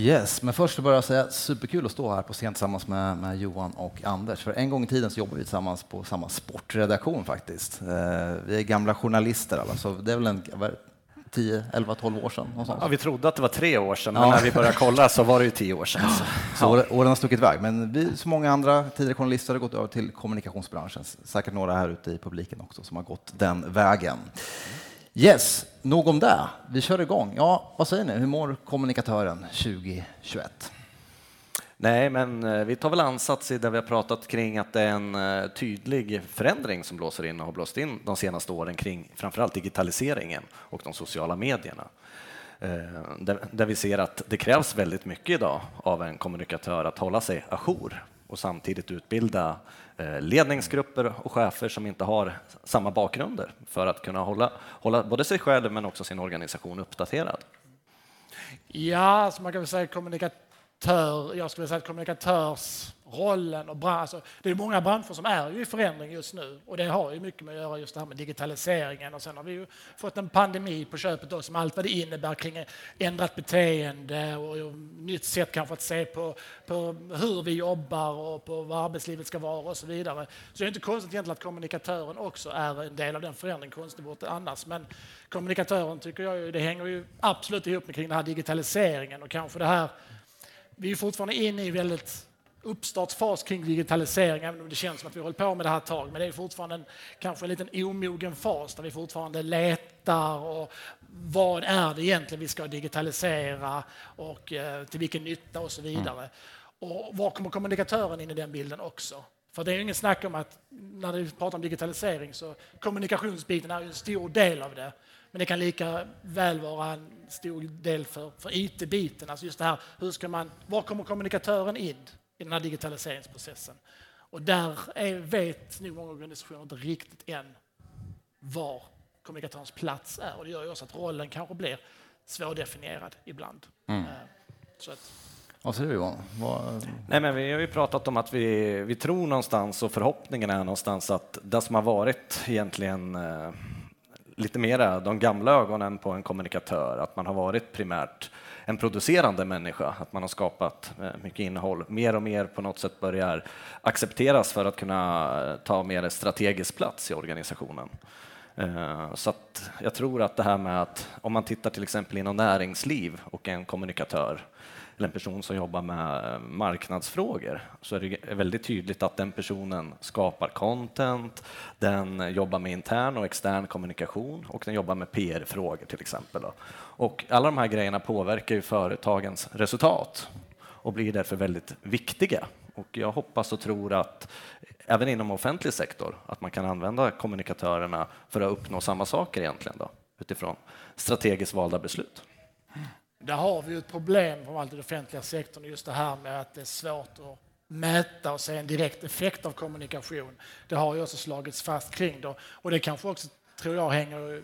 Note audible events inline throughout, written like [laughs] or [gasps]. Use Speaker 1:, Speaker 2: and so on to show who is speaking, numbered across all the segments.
Speaker 1: Yes, men först vill jag säga superkul att stå här på scen tillsammans med, med, Johan och Anders. För en gång i tiden så jobbade vi tillsammans på samma sportredaktion faktiskt. Eh, vi är gamla journalister alla, så det är väl en 10, 11, 12 år sedan.
Speaker 2: Ja, vi trodde att det var tre år sedan, men när vi började kolla så var det ju tio år sedan. Så,
Speaker 1: så ja. åren har stuckit iväg, men vi, som många andra tidigare journalister, har gått över till kommunikationsbranschen. Säkert några här ute i publiken också som har gått den vägen. Yes, nog om det. Vi kör igång. Ja, vad säger ni? Hur mår kommunikatören 2021?
Speaker 2: Nej, men eh, vi tar väl ansats i det vi har pratat kring att det är en eh, tydlig förändring som blåser in och har blåst in de senaste åren kring framförallt digitaliseringen och de sociala medierna. Eh, där vi ser att det krävs väldigt mycket idag av en kommunikatör att hålla sig ajour och samtidigt utbilda eh, ledningsgrupper och chefer som inte har samma bakgrunder för att kunna hålla, hålla både sig själv men också sin organisation uppdaterad.
Speaker 3: Ja, så man kan väl säga kommunikatör jag skulle säga att rollen och bransch, alltså, det är många branscher som är i förändring just nu och det har ju mycket med att göra just det här med digitaliseringen och sen har vi ju fått en pandemi på köpet då som allt vad det innebär kring ändrat beteende och, och nytt sätt kanske att se på, på hur vi jobbar och på vad arbetslivet ska vara och så vidare. Så det är inte konstigt egentligen att kommunikatören också är en del av den förändringen, konstigt vore annars. Men kommunikatören tycker jag det hänger ju absolut ihop med kring den här digitaliseringen och kanske det här vi är fortfarande inne i väldigt uppstartsfas kring digitalisering, även om det känns som att vi håller på med det här ett tag. Men det är fortfarande en, kanske en liten omogen fas där vi fortfarande letar och vad är det egentligen vi ska digitalisera och eh, till vilken nytta och så vidare. Mm. Och var kommer kommunikatören in i den bilden också? För det är ju ingen snack om att när vi pratar om digitalisering så kommunikationsbiten är en stor del av det. Men det kan lika väl vara en stor del för, för IT-biten. Alltså just det här, hur ska man, var kommer kommunikatören in i den här digitaliseringsprocessen? Och där är, vet nog många organisationer inte riktigt än var kommunikatörens plats är. Och det gör ju också att rollen kanske blir svårdefinierad ibland. Mm. Eh,
Speaker 1: så att, vad säger du Johan? Vad...
Speaker 2: Nej, men vi har ju pratat om att vi, vi tror någonstans och förhoppningen är någonstans att det som har varit egentligen eh, lite mera de gamla ögonen på en kommunikatör, att man har varit primärt en producerande människa, att man har skapat eh, mycket innehåll, mer och mer på något sätt börjar accepteras för att kunna eh, ta mer strategisk plats i organisationen. Eh, så jag tror att det här med att om man tittar till exempel inom näringsliv och en kommunikatör eller en person som jobbar med eh, marknadsfrågor så är det väldigt tydligt att den personen skapar content, den jobbar med intern och extern kommunikation och den jobbar med PR-frågor till exempel. Och alla de här grejerna påverkar ju företagens resultat och blir därför väldigt viktiga. Och jag hoppas och tror att även inom offentlig sektor att man kan använda kommunikatörerna för att uppnå samma saker egentligen då, utifrån strategiskt valda beslut.
Speaker 3: Där har vi ett problem, på i den offentliga sektorn, just det här med att det är svårt att mäta och se en direkt effekt av kommunikation. Det har ju också slagits fast kring det och det kanske också, tror jag, hänger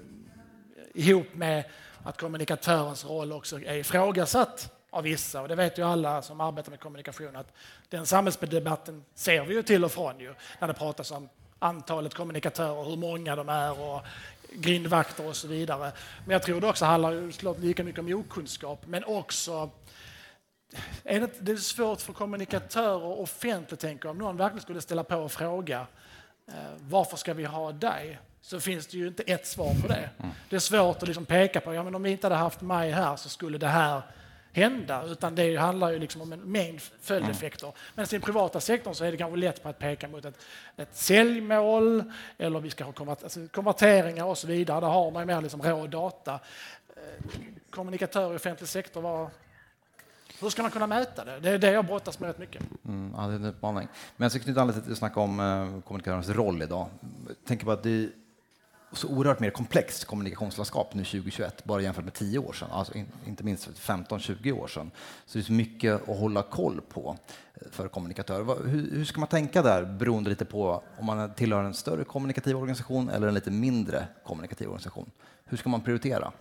Speaker 3: ihop med att kommunikatörens roll också är ifrågasatt av vissa. Och det vet ju alla som arbetar med kommunikation att den samhällsdebatten ser vi ju till och från ju, när det pratas om antalet kommunikatörer, hur många de är och grindvakter och så vidare. Men jag tror det också handlar lika mycket om okunskap, men också är det, det är svårt för kommunikatörer offentligt, tänker om någon verkligen skulle ställa på och fråga eh, varför ska vi ha dig? Så finns det ju inte ett svar på det. Mm. Det är svårt att liksom peka på, ja men om vi inte hade haft mig här så skulle det här hända, utan det handlar ju liksom om en mängd följdeffekter. Mm. Men i den privata sektorn så är det kanske lätt på att peka mot ett, ett säljmål eller vi ska ha konvert, alltså konverteringar och så vidare. Där har man mer liksom rå data. Eh, kommunikatör i offentlig sektor, var, hur ska man kunna mäta det? Det är det jag brottas med rätt mycket.
Speaker 1: Mm, ja, det är en utmaning. Men jag ska knyta an lite till att snacka om eh, kommunikatörens roll idag. Tänker på att det så oerhört mer komplext kommunikationslandskap nu 2021, bara jämfört med 10 år sedan, alltså inte minst 15-20 år sedan. Så det är så mycket att hålla koll på eh, för kommunikatörer. Hur, hur, ska man tänka där, beroende lite på om man tillhör en större kommunikativ organisation eller en lite mindre kommunikativ organisation? Hur ska man prioritera?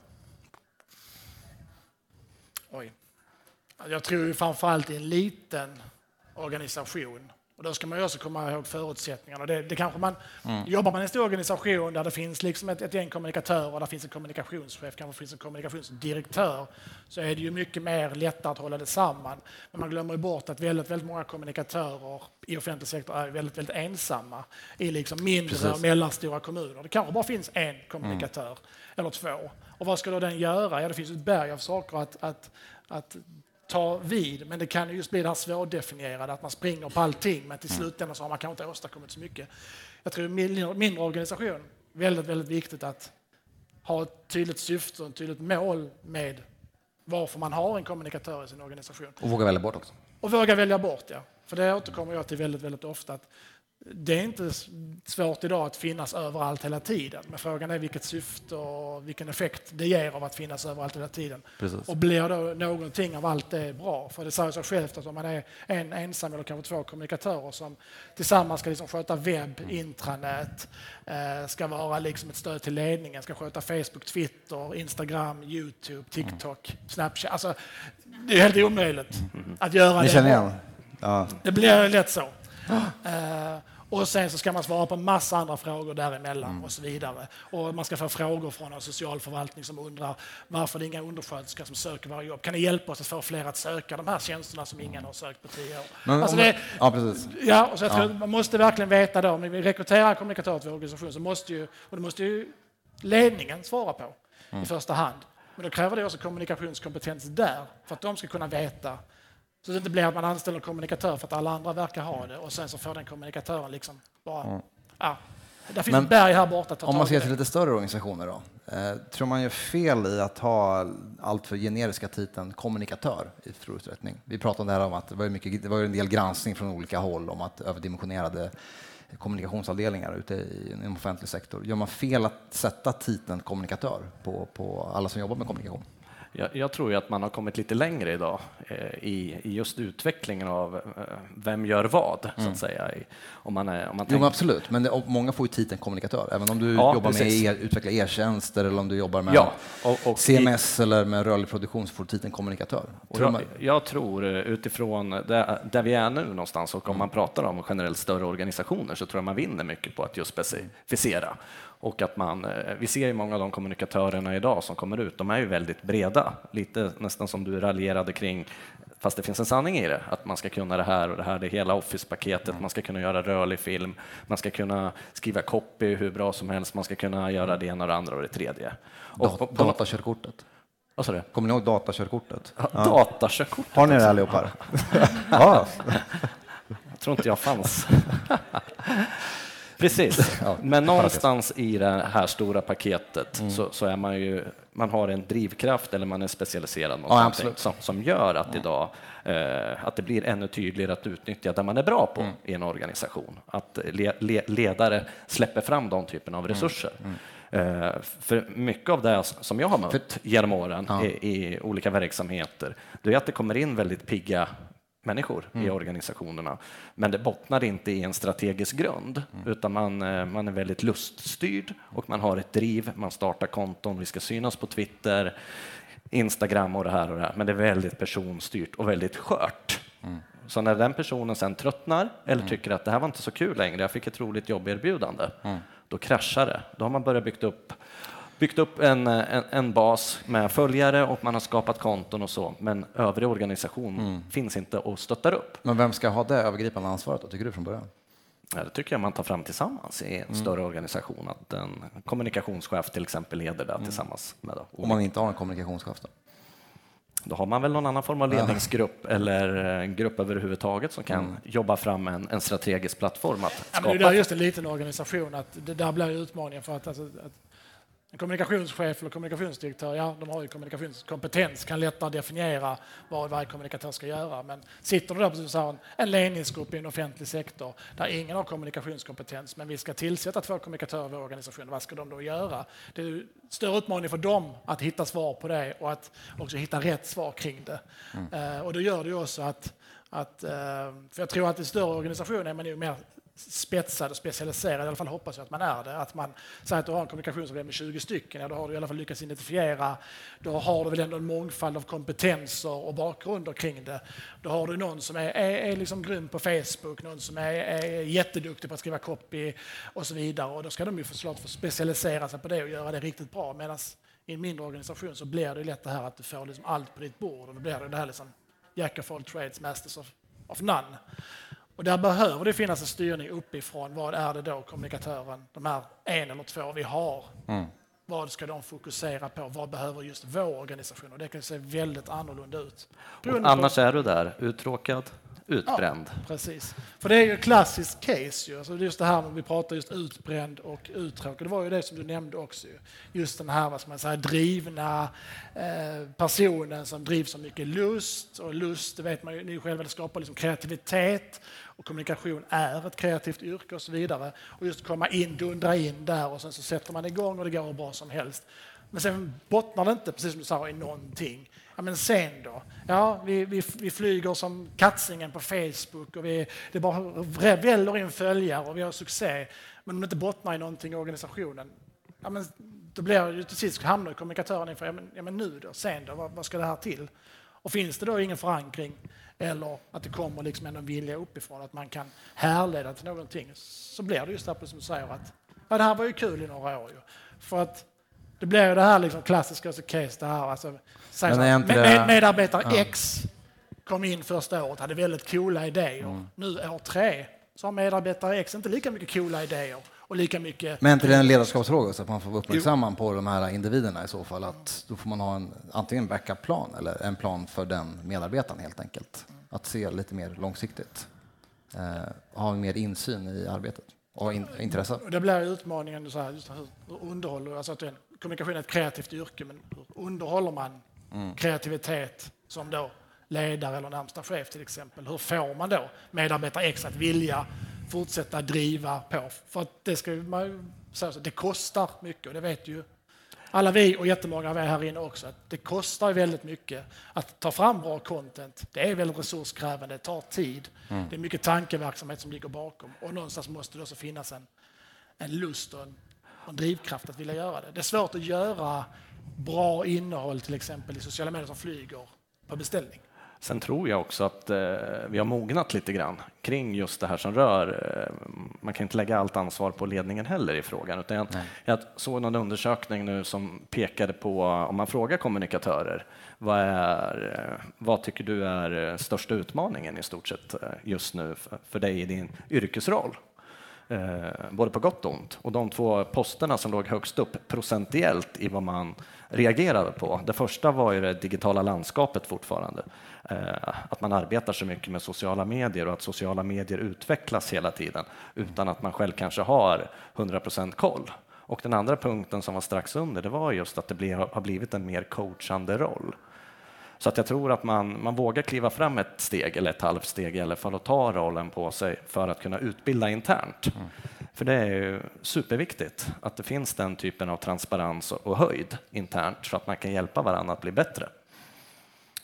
Speaker 3: Oj. Jag tror framförallt i en liten organisation och då ska man ju också komma ihåg förutsättningarna. Det, det kanske man, mm. Jobbar man i en stor organisation där det finns liksom ett, ett gäng kommunikatörer, där finns en kommunikationschef, kanske finns en kommunikationsdirektör, så är det ju mycket mer lättare att hålla det samman. Men man glömmer bort att väldigt, väldigt många kommunikatörer i offentlig sektor är väldigt, väldigt ensamma i liksom mindre och mellanstora kommuner. Det kanske bara finns en kommunikatör mm. eller två. Och vad ska då den göra? Ja, det finns ett berg av saker att, att, att ta vid, men det kan just bli det här svårdefinierade, att man springer på allting, men till mm. slutändan så har man kanske inte åstadkommit så mycket. Jag tror mindre, mindre organisation, väldigt, väldigt viktigt att ha ett tydligt syfte och ett tydligt mål med varför man har en kommunikatör i sin organisation.
Speaker 1: Och våga välja bort också.
Speaker 3: Och våga välja bort, ja. För det återkommer jag till väldigt, väldigt ofta. Att det är inte svårt idag att finnas överallt hela tiden. Men frågan är vilket syfte och vilken effekt det ger av att finnas överallt hela tiden. Precis. Och blir då någonting av allt det bra? För det säger sig självt att om man är en ensam eller kanske två kommunikatörer som tillsammans ska liksom sköta webb, mm. intranät, eh, ska vara liksom ett stöd till ledningen, ska sköta Facebook, Twitter, Instagram, Youtube, TikTok, mm. Snapchat. Alltså, det är helt omöjligt mm. att göra
Speaker 1: Ni
Speaker 3: det.
Speaker 1: Känner igen. Ja.
Speaker 3: Det blir lätt så. Uh, [gasps] och sen så ska man svara på massa andra frågor däremellan mm. och så vidare. Och man ska få frågor från en socialförvaltning som undrar varför det är inga undersköterskor som söker våra jobb. Kan ni hjälpa oss att få fler att söka de här tjänsterna som ingen har sökt på tio år?
Speaker 1: Men, alltså det, ja, precis.
Speaker 3: Ja, och så ja. man måste verkligen veta då, om vi rekryterar kommunikatörer till vår organisation så måste ju, och det måste ju ledningen svara på mm. i första hand. Men då kräver det också kommunikationskompetens där, för att de ska kunna veta så det inte blir att man anställer kommunikatör för att alla andra verkar ha det och sen så får den kommunikatören liksom bara... Mm. Ja, det finns Men, berg här borta.
Speaker 1: Om man ser till lite större organisationer då? Eh, tror man gör fel i att ha allt för generiska titeln kommunikatör i stor utsträckning? Vi pratade om det här om att det var, mycket, det var en del granskning från olika håll om att överdimensionerade kommunikationsavdelningar ute i en offentlig sektor. Gör man fel att sätta titeln kommunikatör på, på alla som jobbar med kommunikation?
Speaker 2: Jag, jag, tror ju att man har kommit lite längre idag eh, i, i, just utvecklingen av eh, vem gör vad, så att mm. säga. I,
Speaker 1: om man är, om man jo, absolut, men det, många får ju titeln kommunikatör, även om du ja, jobbar precis. med e, utveckla e-tjänster eller om du jobbar med ja, och, och CMS i, eller med rörlig produktion så får du titeln kommunikatör.
Speaker 2: Tror jag, jag, tror eh, utifrån där, där, vi är nu någonstans och om man pratar om generellt större organisationer så tror jag man vinner mycket på att just specificera och att man, eh, vi ser ju många av de kommunikatörerna idag som kommer ut, de är ju väldigt breda, lite nästan som du raljerade kring, fast det finns en sanning i det, att man ska kunna det här och det här, det hela Office-paketet, man ska kunna göra rörlig film, man ska kunna skriva copy hur bra som helst, man ska kunna göra det ena och det andra och det tredje.
Speaker 1: Och på, på, datakörkortet?
Speaker 2: Vad sa du?
Speaker 1: Kommer ni ihåg datakörkortet?
Speaker 2: Ja, ja. Datakörkortet?
Speaker 1: Har ni det allihopa? [laughs] ja.
Speaker 2: Jag tror inte jag fanns. [laughs] Precis, [laughs] men någonstans i det här stora paketet mm. så, så, är man ju, man har en drivkraft eller man är specialiserad ja, som, som gör att idag eh, att det blir ännu tydligare att utnyttja det man är bra på mm. i en organisation. Att le, le, ledare släpper fram de typen av resurser. Mm. Uh, för mycket av det som jag har mött genom åren ja. i, i, olika verksamheter, det är att det kommer in väldigt pigga människor mm. i organisationerna. Men det bottnar inte i en strategisk grund, mm. utan man, eh, man är väldigt luststyrd och man har ett driv. Man startar konton, vi ska synas på Twitter, Instagram och det här och det här. Men det är väldigt personstyrt och väldigt skört. Mm. Så när den personen sen tröttnar eller mm. tycker att det här var inte så kul längre, jag fick ett roligt jobberbjudande, mm. då kraschar det. Då har man börjat byggt upp byggt upp en, en, en, bas med följare och man har skapat konton och så, men övrig organisation mm. finns inte och stöttar upp.
Speaker 1: Men vem ska ha det övergripande ansvaret då, tycker du från början?
Speaker 2: Ja, det tycker jag man tar fram tillsammans i en mm. större organisation, att en kommunikationschef till exempel leder det mm. tillsammans med. Då.
Speaker 1: Om man inte har en kommunikationschef då?
Speaker 2: Då har man väl någon annan form av ledningsgrupp ja. eller en grupp överhuvudtaget som kan mm. jobba fram en, en, strategisk plattform att skapa.
Speaker 3: Ja, det är just en liten organisation, att det där blir utmaningen för att, alltså, att en kommunikationschef eller kommunikationsdirektör, ja, de har ju kommunikationskompetens, kan lättare definiera vad varje kommunikatör ska göra. Men sitter du där precis en, en ledningsgrupp i en offentlig sektor där ingen har kommunikationskompetens, men vi ska tillsätta två kommunikatörer i vår organisation, vad ska de då göra? Det är en större utmaning för dem att hitta svar på det och att också hitta rätt svar kring det. Mm. Uh, och då gör det ju också att, att uh, för jag tror att i större organisationer är man ju mer spetsad och specialiserad, i alla fall hoppas jag att man är det. Att man säger att du har en kommunikationsavdelning med 20 stycken, ja, då har du i alla fall lyckats identifiera, då har du väl ändå en mångfald av kompetenser och bakgrunder kring det. Då har du någon som är, är, är liksom grym på Facebook, någon som är, är jätteduktig på att skriva copy och så vidare. Och då ska de ju såklart få specialisera sig på det och göra det riktigt bra. Medan i en mindre organisation så blir det lätt det här att du får liksom allt på ditt bord och då blir det det här liksom Jack of all trades, masters of, of none. Och där behöver det finnas en styrning uppifrån. Vad är det då kommunikatören, de här en eller två vi har, mm. vad ska de fokusera på? Vad behöver just vår organisation? Och det kan se väldigt annorlunda ut.
Speaker 2: Annars är du där, uttråkad, utbränd.
Speaker 3: Ja, precis. För det är ju ett klassiskt case. Ju. Alltså just det här när vi pratar just utbränd och uttråkad. Det var ju det som du nämnde också. Ju. Just den här vad ska man säga, drivna eh, personen som drivs av mycket lust. Och lust, det vet man ju ni själva, det skapar liksom kreativitet. Och kommunikation är ett kreativt yrke och så vidare. Och just komma in, dundra in där och sen så sätter man igång och det går hur bra som helst. Men sen bottnar det inte, precis som du sa, i någonting. Ja, men sen då? Ja, vi, vi, vi flyger som katsingen på Facebook och vi, det bara väller in följare och vi har succé. Men om det inte bottnar i någonting i organisationen, ja, men då blir ju till sist hamnar kommunikatören inför, ja men, ja men nu då, sen då, vad, vad, ska det här till? Och finns det då ingen förankring eller att det kommer liksom en vilja uppifrån, att man kan härleda till någonting, så blir det just det som du säger att ja, det här var ju kul i några år. Ju. För att det blir ju det här liksom klassiska case, det här alltså, med, med, medarbetare ja. X kom in första året, hade väldigt coola idéer. Mm. Nu år tre så har medarbetare X inte lika mycket coola idéer och lika mycket...
Speaker 1: Men inte det en ledarskapsfråga så att man får vara uppmärksam på de här individerna i så fall? Att då får man ha en, antingen en backup-plan eller en plan för den medarbetaren helt enkelt. Att se lite mer långsiktigt. Eh, ha mer insyn i arbetet och in, intresse.
Speaker 3: Det blir utmaningen så här, just hur underhåller, alltså att kommunikation är ett kreativt yrke, men hur underhåller man mm. kreativitet som då ledare eller närmsta chef till exempel. Hur får man då medarbetare X att vilja fortsätta driva på? För att det, ska man, så det kostar mycket och det vet ju alla vi och jättemånga av er här inne också, att det kostar väldigt mycket att ta fram bra content. Det är väldigt resurskrävande, det tar tid. Mm. Det är mycket tankeverksamhet som ligger bakom och någonstans måste det också finnas en, en lust och en, en drivkraft att vilja göra det. Det är svårt att göra bra innehåll till exempel i sociala medier som flyger på beställning.
Speaker 2: Sen tror jag också att eh, vi har mognat lite grann kring just det här som rör, eh, man kan inte lägga allt ansvar på ledningen heller i frågan, utan jag, jag såg någon undersökning nu som pekade på, om man frågar kommunikatörer, vad, är, eh, vad tycker du är eh, största utmaningen i stort sett eh, just nu för, för dig i din yrkesroll? Eh, både på gott och ont. Och de två posterna som låg högst upp procentuellt i vad man reagerade på. Det första var ju det digitala landskapet fortfarande. Eh, att man arbetar så mycket med sociala medier och att sociala medier utvecklas hela tiden utan att man själv kanske har 100% koll. Och den andra punkten som var strax under, det var just att det blir, har blivit en mer coachande roll. Så att jag tror att man, man vågar kliva fram ett steg eller ett halvt steg i alla fall och ta rollen på sig för att kunna utbilda internt. Mm. För det är ju superviktigt att det finns den typen av transparens och höjd internt så att man kan hjälpa varandra att bli bättre.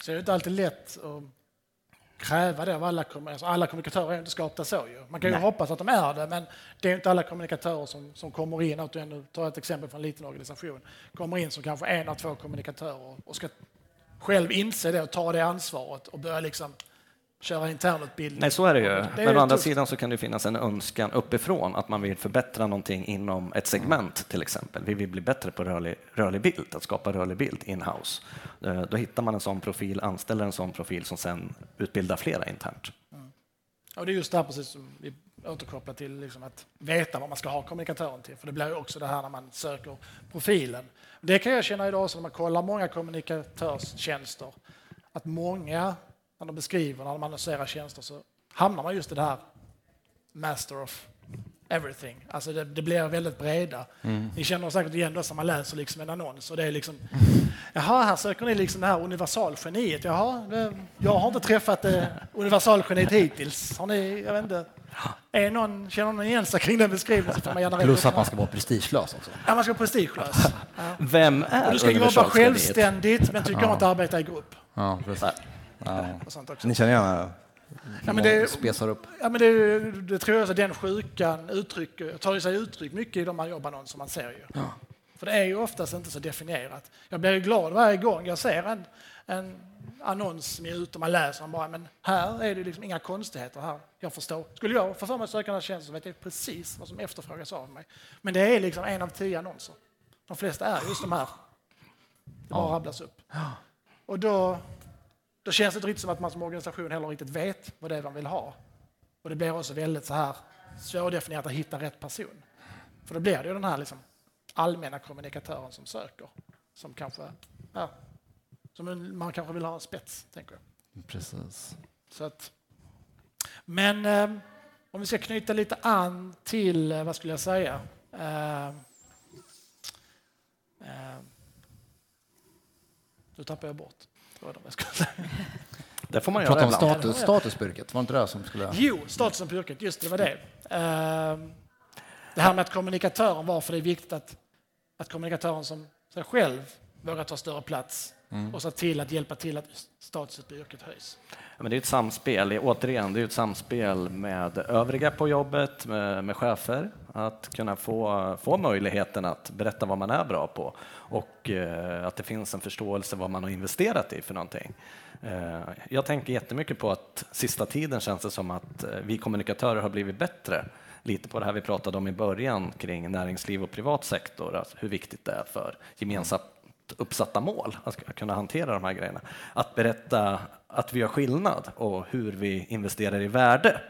Speaker 3: Så det är inte alltid lätt att kräva det av alla, alltså alla kommunikatörer är inte skapta så. Ju. Man kan ju Nej. hoppas att de är det, men det är inte alla kommunikatörer som, som kommer in, att du tar ett exempel från en liten organisation, kommer in som kanske en av två kommunikatörer och ska själv inse det och ta det ansvaret och börja liksom köra internutbildning.
Speaker 2: Nej, så är det ju. Det Men å andra sidan så kan det finnas en önskan uppifrån att man vill förbättra någonting inom ett segment till exempel. Vi vill bli bättre på rörlig, rörlig bild, att skapa rörlig bild in-house. Eh, då hittar man en sån profil, anställer en sån profil som sen utbildar flera internt. Mm.
Speaker 3: Och det är just det här precis som vi återkopplar till liksom att veta vad man ska ha kommunikatören till. För det blir ju också det här när man söker profilen. Det kan jag känna idag också när man kollar många kommunikatörstjänster. Att många, när de beskriver, när de annonserar tjänster så hamnar man just i det här master of everything. Alltså det, det blir väldigt breda. Mm. Ni känner säkert igen det som man läser liksom en annons och det är liksom Jaha, här söker ni liksom det här universalgeniet. Jaha, det, jag har inte träffat det universalgeniet hittills. Har ni, jag vet inte. Är någon, känner någon igen sig kring den beskrivningen får man gärna
Speaker 1: Plus att man ska vara prestigelös också.
Speaker 3: Ja, man ska vara prestigelös. [laughs] Ja.
Speaker 2: Vem är
Speaker 3: och Du ska jobba självständigt men tycker ja. om att arbeta i grupp.
Speaker 1: Ja, precis. Ja. Ni känner igen
Speaker 3: Ja, men det,
Speaker 1: spesar upp.
Speaker 3: Ja, men det, det tror jag att den sjukan uttrycker, tar sig uttryck mycket i de här jobbannonser man ser. Ju.
Speaker 1: Ja.
Speaker 3: För det är ju oftast inte så definierat. Jag blir glad varje gång jag ser en, en annons som är ute och man läser den bara, men här är det liksom inga konstigheter här. Jag förstår. Skulle jag få för mig att söka här tjänsten så vet jag precis vad som efterfrågas av mig. Men det är liksom en av tio annonser. De flesta är just de här. Det
Speaker 1: Ja.
Speaker 3: rabblas upp. Och då, då känns det inte riktigt som att man som organisation heller riktigt vet vad det är man vill ha. Och det blir också väldigt så här svårdefinierat att hitta rätt person. För då blir det ju den här liksom allmänna kommunikatören som söker. Som kanske, ja, som en- man kanske vill ha en spets, tänker jag.
Speaker 1: Precis.
Speaker 3: Så att, men eh, om vi ska knyta lite an till, eh, vad skulle jag säga? Eh, eh, nu tappar jag bort tråden, vad jag skulle säga.
Speaker 2: Det får man
Speaker 1: Prata
Speaker 2: göra
Speaker 1: om
Speaker 2: ibland.
Speaker 1: status, status på yrket, var inte det som skulle...
Speaker 3: Jo, statusen på yrket, just det, var det. Eh, det här med att kommunikatören, varför det är viktigt att, att kommunikatören som sig själv vågar ta större plats och se till att hjälpa till att statusen på yrket höjs.
Speaker 2: Ja, men det är ett samspel, återigen, det är ett samspel med övriga på jobbet, med, med chefer, att kunna få, få möjligheten att berätta vad man är bra på och eh, att det finns en förståelse vad man har investerat i för någonting. Eh, jag tänker jättemycket på att sista tiden känns det som att eh, vi kommunikatörer har blivit bättre. Lite på det här vi pratade om i början kring näringsliv och privat sektor, alltså hur viktigt det är för gemensamt uppsatta mål, att kunna hantera de här grejerna. Att berätta att vi gör skillnad och hur vi investerar i värde.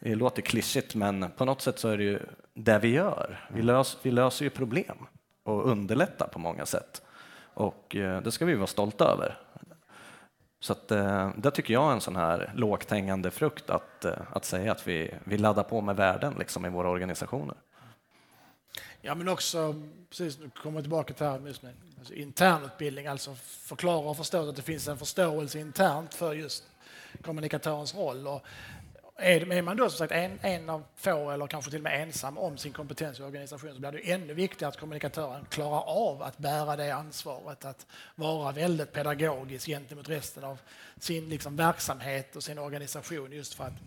Speaker 2: Det låter klyschigt, men på något sätt så är det ju det vi gör. Vi, lös, vi löser ju problem och underlättar på många sätt. Och eh, det ska vi vara stolta över. Så att, eh, det tycker jag är en sån här lågt hängande frukt att, eh, att säga att vi, vi laddar på med värden liksom, i våra organisationer.
Speaker 3: Ja, men också, precis, nu kommer jag tillbaka till det här just med alltså internutbildning, alltså förklara och förstå att det finns en förståelse internt för just kommunikatörens roll. Och är, är man då som sagt en, en av få eller kanske till och med ensam om sin kompetens i organisationen så blir det ännu viktigare att kommunikatören klarar av att bära det ansvaret, att vara väldigt pedagogisk gentemot resten av sin liksom, verksamhet och sin organisation just för att,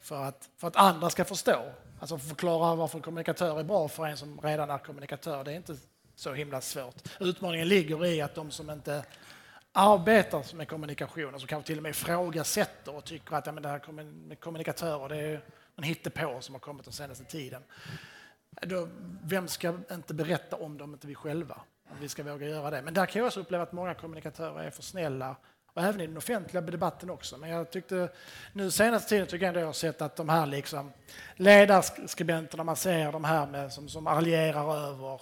Speaker 3: för att, för att andra ska förstå. Alltså förklara varför kommunikatör är bra för en som redan är kommunikatör, det är inte så himla svårt. Utmaningen ligger i att de som inte arbetar med kommunikation, och som kanske till och med ifrågasätter och tycker att ja, men det här med kommunikatörer det är en hittepå som har kommit den senaste tiden. Då, vem ska inte berätta om det om inte vi själva? Om vi ska våga göra det. Men där kan jag också uppleva att många kommunikatörer är för snälla och även i den offentliga debatten också. Men jag tyckte nu senaste tiden tycker jag ändå jag har sett att de här liksom ledarskribenterna man ser, de här med, som, som allierar över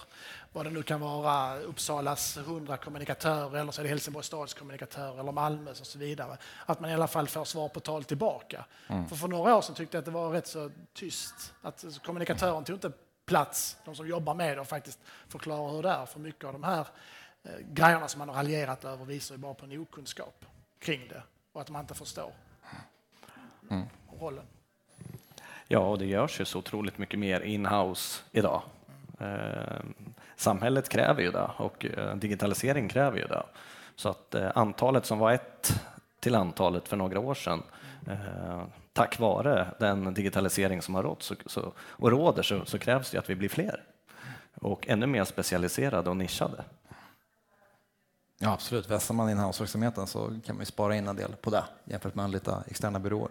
Speaker 3: vad det nu kan vara, Uppsalas 100 kommunikatörer eller så är det Helsingborgs stads kommunikatörer eller Malmös och så vidare. Att man i alla fall får svar på tal tillbaka. För för några år sedan tyckte jag att det var rätt så tyst. Att kommunikatören tog inte plats, de som jobbar med det och faktiskt förklarar hur det är. För mycket av de här grejerna som man har raljerat över visar ju bara på en okunskap kring det och att man inte förstår rollen.
Speaker 2: Ja, och det görs ju så otroligt mycket mer in-house idag. Eh, samhället kräver ju det och eh, digitalisering kräver ju det. Så att eh, antalet som var ett till antalet för några år sedan eh, tack vare den digitalisering som har rått så, så, och råder så, så krävs det att vi blir fler och ännu mer specialiserade och nischade.
Speaker 1: Ja, absolut. Vässar man inhouse-verksamheten så kan man ju spara in en del på det jämfört med att anlita externa byråer.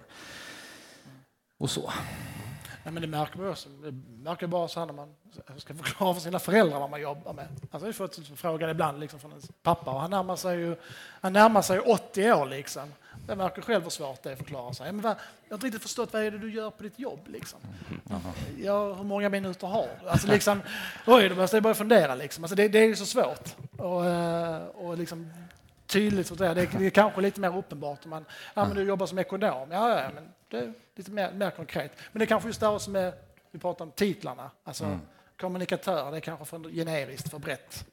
Speaker 1: Och så.
Speaker 3: Nej, men det märker man också. Det märker bara så här när man ska förklara för sina föräldrar vad man jobbar med. Alltså, jag har fått frågan ibland liksom från ens pappa och han närmar sig ju han närmar sig 80 år. Liksom. Jag märker själv hur svårt att förklara sig. Men vad, jag har inte riktigt förstått vad är det du gör på ditt jobb. Liksom. Ja, hur många minuter har du? Alltså, liksom, [laughs] oj, då måste jag börja fundera. Liksom. Alltså, det, det är så svårt. Och, eh, och liksom, tydligt. Så det, är, det är kanske lite mer uppenbart om man ja, men du jobbar som ekonom. Ja, ja, men det är lite mer, mer konkret. Men det är kanske just det här som är, vi pratar om titlarna. Alltså kommunikatör, det är kanske för generiskt, för brett.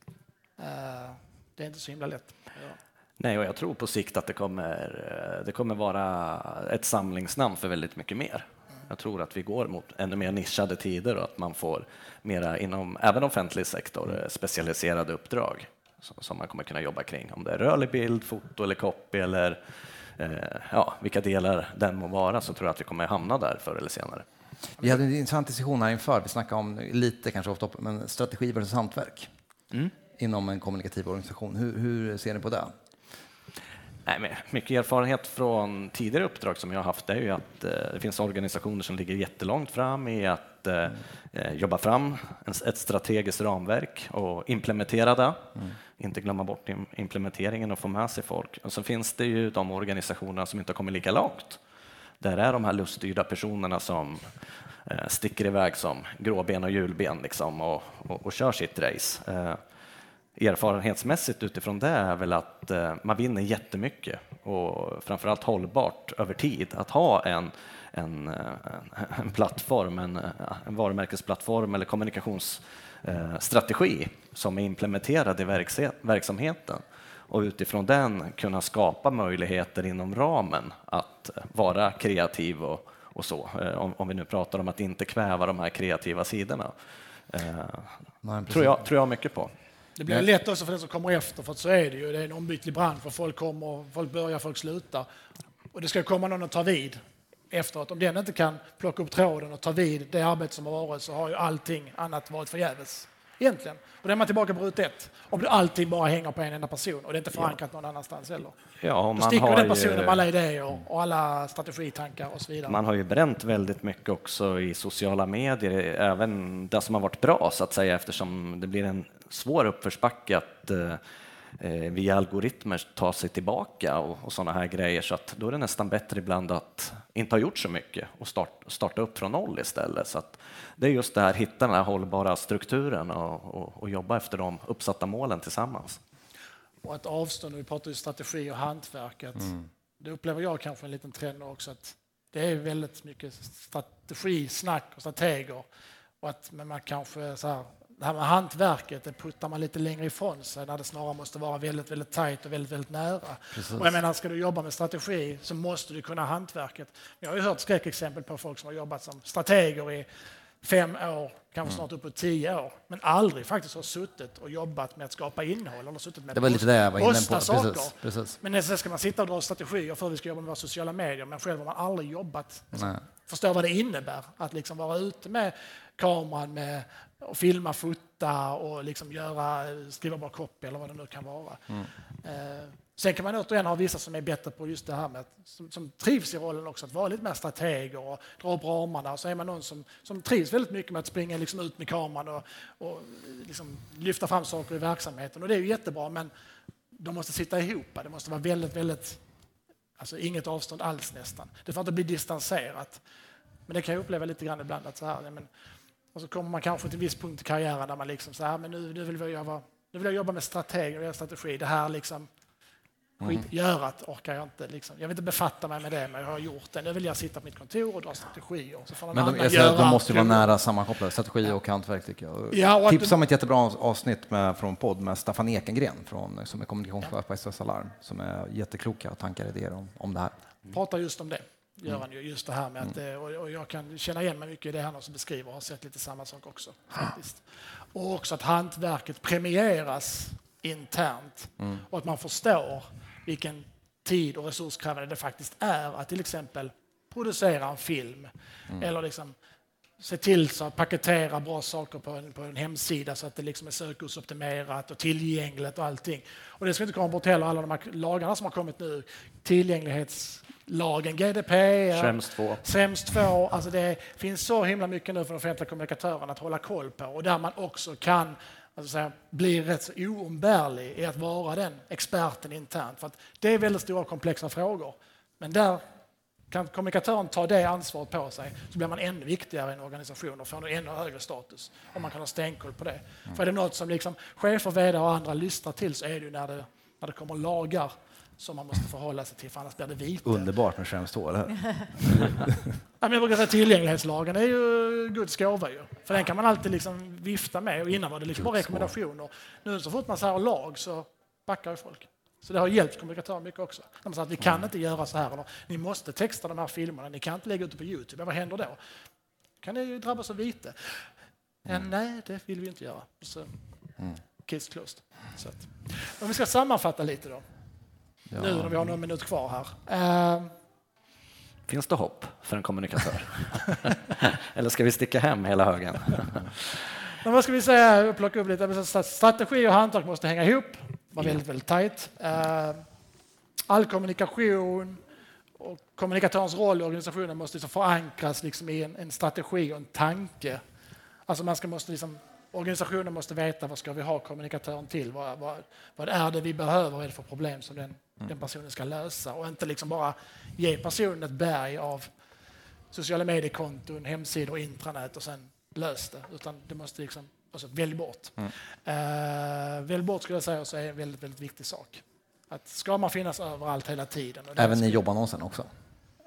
Speaker 3: Eh, det är inte så himla lätt. göra.
Speaker 2: Nej, och jag tror på sikt att det kommer, eh, det kommer vara ett samlingsnamn för väldigt mycket mer. Jag tror att vi går mot ännu mer nischade tider och att man får mera inom även offentlig sektor eh, specialiserade uppdrag som som man kommer kunna jobba kring. Om det är rörlig bild, foto eller copy eller eh, ja, vilka delar den må vara så tror jag att vi kommer hamna där förr eller senare.
Speaker 1: Vi hade en intressant diskussion här inför, vi snackade om lite kanske ofta, men strategi versus hantverk mm. inom en kommunikativ organisation. Hur, hur ser ni på det?
Speaker 2: Nej, men mycket erfarenhet från tidigare uppdrag som jag har haft är ju att eh, det finns organisationer som ligger jättelångt fram i att eh, eh jobba fram ett strategiskt ramverk och implementera det. Mm. Inte glömma bort implementeringen och få med sig folk. Och så finns det ju de organisationerna som inte har kommit lika långt. Där är de här luststyrda personerna som sticker iväg som gråben och hjulben liksom och, och, och kör sitt race. Erfarenhetsmässigt utifrån det är väl att eh, man vinner jättemycket och framförallt hållbart över tid. Att ha en, en, eh, en plattform, en, eh, en varumärkesplattform eller kommunikationsstrategi som är implementerad i verksamheten och utifrån den kunna skapa möjligheter inom ramen att vara kreativ och, och så. Om, om, vi nu pratar om att inte kväva de här kreativa sidorna. Nej, tror, jag, tror jag mycket på.
Speaker 3: Det blir lätt också för den som kommer efter, för så är det ju. Det är en ombytlig bransch, för folk kommer, folk börjar, folk slutar. Och det ska komma någon att ta vid efteråt. Om den inte kan plocka upp tråden och ta vid det arbete som har varit så har ju allting annat varit förgäves. Egentligen. Och då är man tillbaka på ruta ett. Om det alltid bara hänger på en enda person och det är inte förankrat ja. någon annanstans heller. Ja, man då sticker den personen med alla idéer och alla strategitankar och så vidare.
Speaker 2: Man har ju bränt väldigt mycket också i sociala medier, även det som har varit bra så att säga eftersom det blir en svår uppförsbacke att eh, via algoritmer ta sig tillbaka och, och sådana här grejer. Så att då är det nästan bättre ibland att inte ha gjort så mycket och start, starta upp från noll istället. Så att det är just det här, hitta den här hållbara strukturen och, och, och jobba efter de uppsatta målen tillsammans.
Speaker 3: Och att avstå, vi pratar ju strategi och hantverket. Mm. Det upplever jag kanske en liten trend också att det är väldigt mycket strategi, snack och strateger. Och att, men man kanske så här, det här med hantverket det puttar man lite längre ifrån sig när det snarare måste vara väldigt, väldigt tajt och väldigt, väldigt nära. Och jag menar, ska du jobba med strategi så måste du kunna hantverket. Jag har ju hört skräckexempel på folk som har jobbat som strateger i fem år, kanske mm. snart uppåt tio år, men aldrig faktiskt har suttit och jobbat med att skapa innehåll eller suttit med
Speaker 1: det var lite det jag var inne på.
Speaker 3: Saker. Precis, precis. Men sen ska man sitta och dra strategier för hur vi ska jobba med våra sociala medier, men själv har man aldrig jobbat. Nej. Förstår vad det innebär att liksom vara ute med kameran med och filma, fota och liksom göra, skriva bra copy eller vad det nu kan vara. Mm. Eh, sen kan man återigen ha vissa som är bättre på just det här med att, som, som trivs i rollen också, att vara lite mer strateger och dra upp ramarna. Och så är man någon som, som trivs väldigt mycket med att springa liksom ut med kameran och, och liksom lyfta fram saker i verksamheten. Och det är ju jättebra, men de måste sitta ihop. Det måste vara väldigt, väldigt, alltså inget avstånd alls nästan. Det får inte bli distanserat. Men det kan jag uppleva lite grann ibland att så här, men, och så kommer man kanske till en viss punkt i karriären där man liksom så här, men nu, nu, vill, jag jobba, nu vill jag jobba med strategi och strategi. Det här liksom, mm. görat orkar jag inte. Liksom. Jag vill inte befatta mig med det, men jag har gjort det. Nu vill jag sitta på mitt kontor och dra strategier. Så får
Speaker 1: men de, säger, de måste vara nära sammankopplade, strategi och hantverk tycker jag. Ja, Tipsa om ett jättebra avsnitt med, från podd med Staffan Ekengren från, som är kommunikationschef på SOS Alarm, som är jättekloka tankar och idéer om, om det här.
Speaker 3: Pratar just om det gör han ju. Just det här med att, mm. och jag kan känna igen mig mycket i det han också beskriver och har sett lite samma sak också. Faktiskt. Och också att hantverket premieras internt mm. och att man förstår vilken tid och resurskrävande det faktiskt är att till exempel producera en film mm. eller liksom se till så att paketera bra saker på en, på en hemsida så att det liksom är sökordsoptimerat och tillgängligt och allting. Och det ska inte komma bort heller alla de här lagarna som har kommit nu, tillgänglighets lagen, GDPR,
Speaker 2: Schrems 2.
Speaker 3: Schrems 2. Alltså det finns så himla mycket nu för de offentliga kommunikatörerna att hålla koll på och där man också kan alltså säga, bli rätt så oumbärlig i att vara den experten internt. För det är väldigt stora komplexa frågor. Men där kan kommunikatören ta det ansvaret på sig så blir man ännu viktigare i en organisation och får en ännu högre status om man kan ha stenkoll på det. Mm. För är det något som liksom chefer, vd och andra lystrar till så är det ju när det, när det kommer lagar som man måste förhålla sig till, för annars blir det vite.
Speaker 1: Underbart med Schrems eller [laughs]
Speaker 3: ja, jag brukar säga tillgänglighetslagen är ju Guds gåva ju. För den kan man alltid liksom vifta med och innan var det liksom bara rekommendationer. Nu så fort man säger lag så backar ju folk. Så det har hjälpt kommunikatörer mycket också. Man säger att vi kan inte göra så här, eller ni måste texta de här filmerna, ni kan inte lägga ut det på Youtube. Vad händer då? kan ni drabbas av vite. Mm. Nej, det vill vi inte göra. Så, mm. Case closed. Så att, om vi ska sammanfatta lite då. nu när vi har någon minut kvar här. Uh,
Speaker 2: Finns det hopp för en kommunikatör? [laughs] Eller ska vi sticka hem hela högen? [laughs]
Speaker 3: Men vad ska vi säga? Plocka upp lite. Strategi och hantverk måste hänga ihop. Vara väldigt, väldigt tajt. Uh, all kommunikation och kommunikatörens roll i organisationen måste liksom förankras liksom i en, en, strategi och en tanke. Alltså man ska, måste liksom, organisationen måste veta vad ska vi ha kommunikatören till? Vad, vad, vad är det vi behöver? Vad är det för problem som den, mm. den personen ska lösa? Och inte liksom bara ge personen ett berg av sociala mediekonton, hemsidor, intranät och sen lös det. Utan det måste liksom, alltså välj bort. Mm. Uh, välj bort skulle jag säga så är en väldigt, väldigt viktig sak. Att ska man finnas överallt hela tiden?
Speaker 1: Även i jobbannonsen också?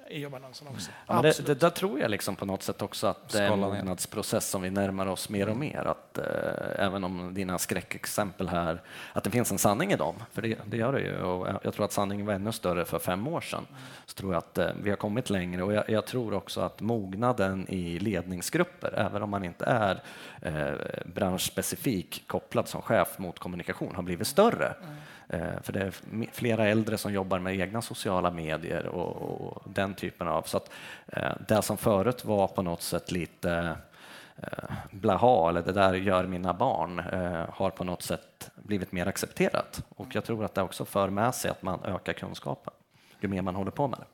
Speaker 3: i jobbannonsen också.
Speaker 2: Ja, det, det, där tror jag liksom på något sätt också att det är en mognadsprocess som vi närmar oss mer och mer. Att, eh, även om dina skräckexempel här, att det finns en sanning i dem, för det, det gör det ju. Och jag tror att sanningen var ännu större för fem år sedan. Så tror jag att eh, vi har kommit längre och jag, jag, tror också att mognaden i ledningsgrupper, även om man inte är eh, branschspecifik kopplad som chef mot kommunikation, har blivit större. Mm. Eh, för det är flera äldre som jobbar med egna sociala medier och, och den typen av... Så att eh, det som förut var på något sätt lite eh, Eh, blaha, eller det där gör mina barn, eh, har på något sätt blivit mer accepterat. Och jag tror att det också för med sig att man ökar kunskapen ju mer man håller på med det.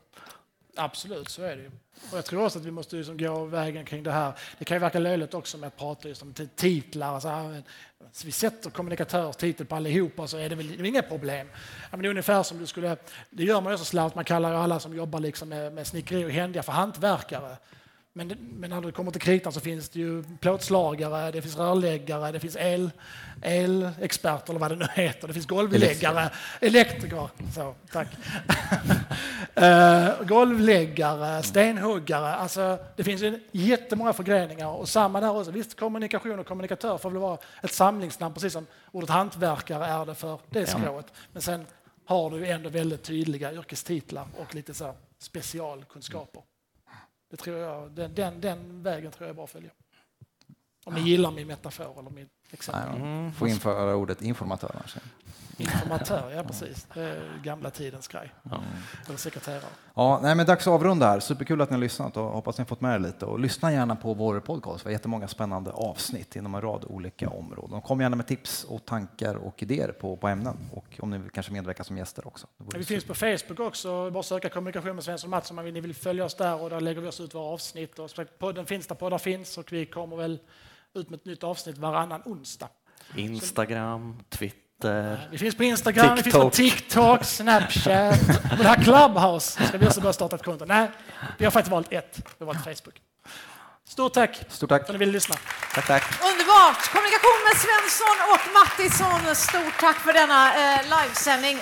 Speaker 3: Absolut, så är det ju. Och jag tror också att vi måste liksom gå vägen kring det här. Det kan ju verka löjligt också med att prata just om titlar. Så vi sätter kommunikatörstitel på allihopa så är det väl det är inga problem. Ja, men det är ungefär som du skulle, det gör man ju så slarvigt, man kallar ju alla som jobbar liksom med, med snickeri och händiga för hantverkare. Men, men när det kommer till kritan så finns det ju plåtslagare, det finns rörläggare, det finns el, elexperter eller vad det nu heter, det finns golvläggare, elektriker, så, tack. uh, [laughs] golvläggare, stenhuggare, alltså det finns ju jättemånga förgreningar och samma där också. Visst, kommunikation och kommunikatör får väl vara ett samlingsnamn precis som ordet hantverkare är det för det skrået. Men sen har du ändå väldigt tydliga yrkestitlar och lite så specialkunskaper. Det tror jag, den, den, den vägen tror jag är bra att följa. Om ni gillar min metafor eller min exempel.
Speaker 1: Mm. Får införa ordet informatör. Alltså.
Speaker 3: Informatör, ja precis. Det är gamla tidens grej. Mm. Eller sekreterare.
Speaker 1: Ja, nej, men dags att avrunda här. Superkul att ni har lyssnat och hoppas ni har fått med er lite. Och lyssna gärna på vår podcast. Vi har jättemånga spännande avsnitt inom en rad olika områden. Kom gärna med tips och tankar och idéer på, på ämnen och om ni vill kanske medverka som gäster också.
Speaker 3: Vi finns på Facebook också. Bara söka kommunikation med Svensson Mattsson om ni vill följa oss där och där lägger vi oss ut våra avsnitt. Och podden finns där poddar finns och vi kommer väl ut med ett nytt avsnitt varannan onsdag.
Speaker 2: Instagram, Twitter.
Speaker 3: Vi finns på Instagram, TikTok. vi finns på TikTok, Snapchat. Och det här Clubhouse ska vi också börja starta ett konto. Nej, vi har faktiskt valt ett. Vi har valt Facebook. Stort tack,
Speaker 1: Stort tack.
Speaker 3: för att ni ville lyssna.
Speaker 1: Tack, tack.
Speaker 4: Underbart! Kommunikation med Svensson och Mattisson. Stort tack för denna eh, livesändning.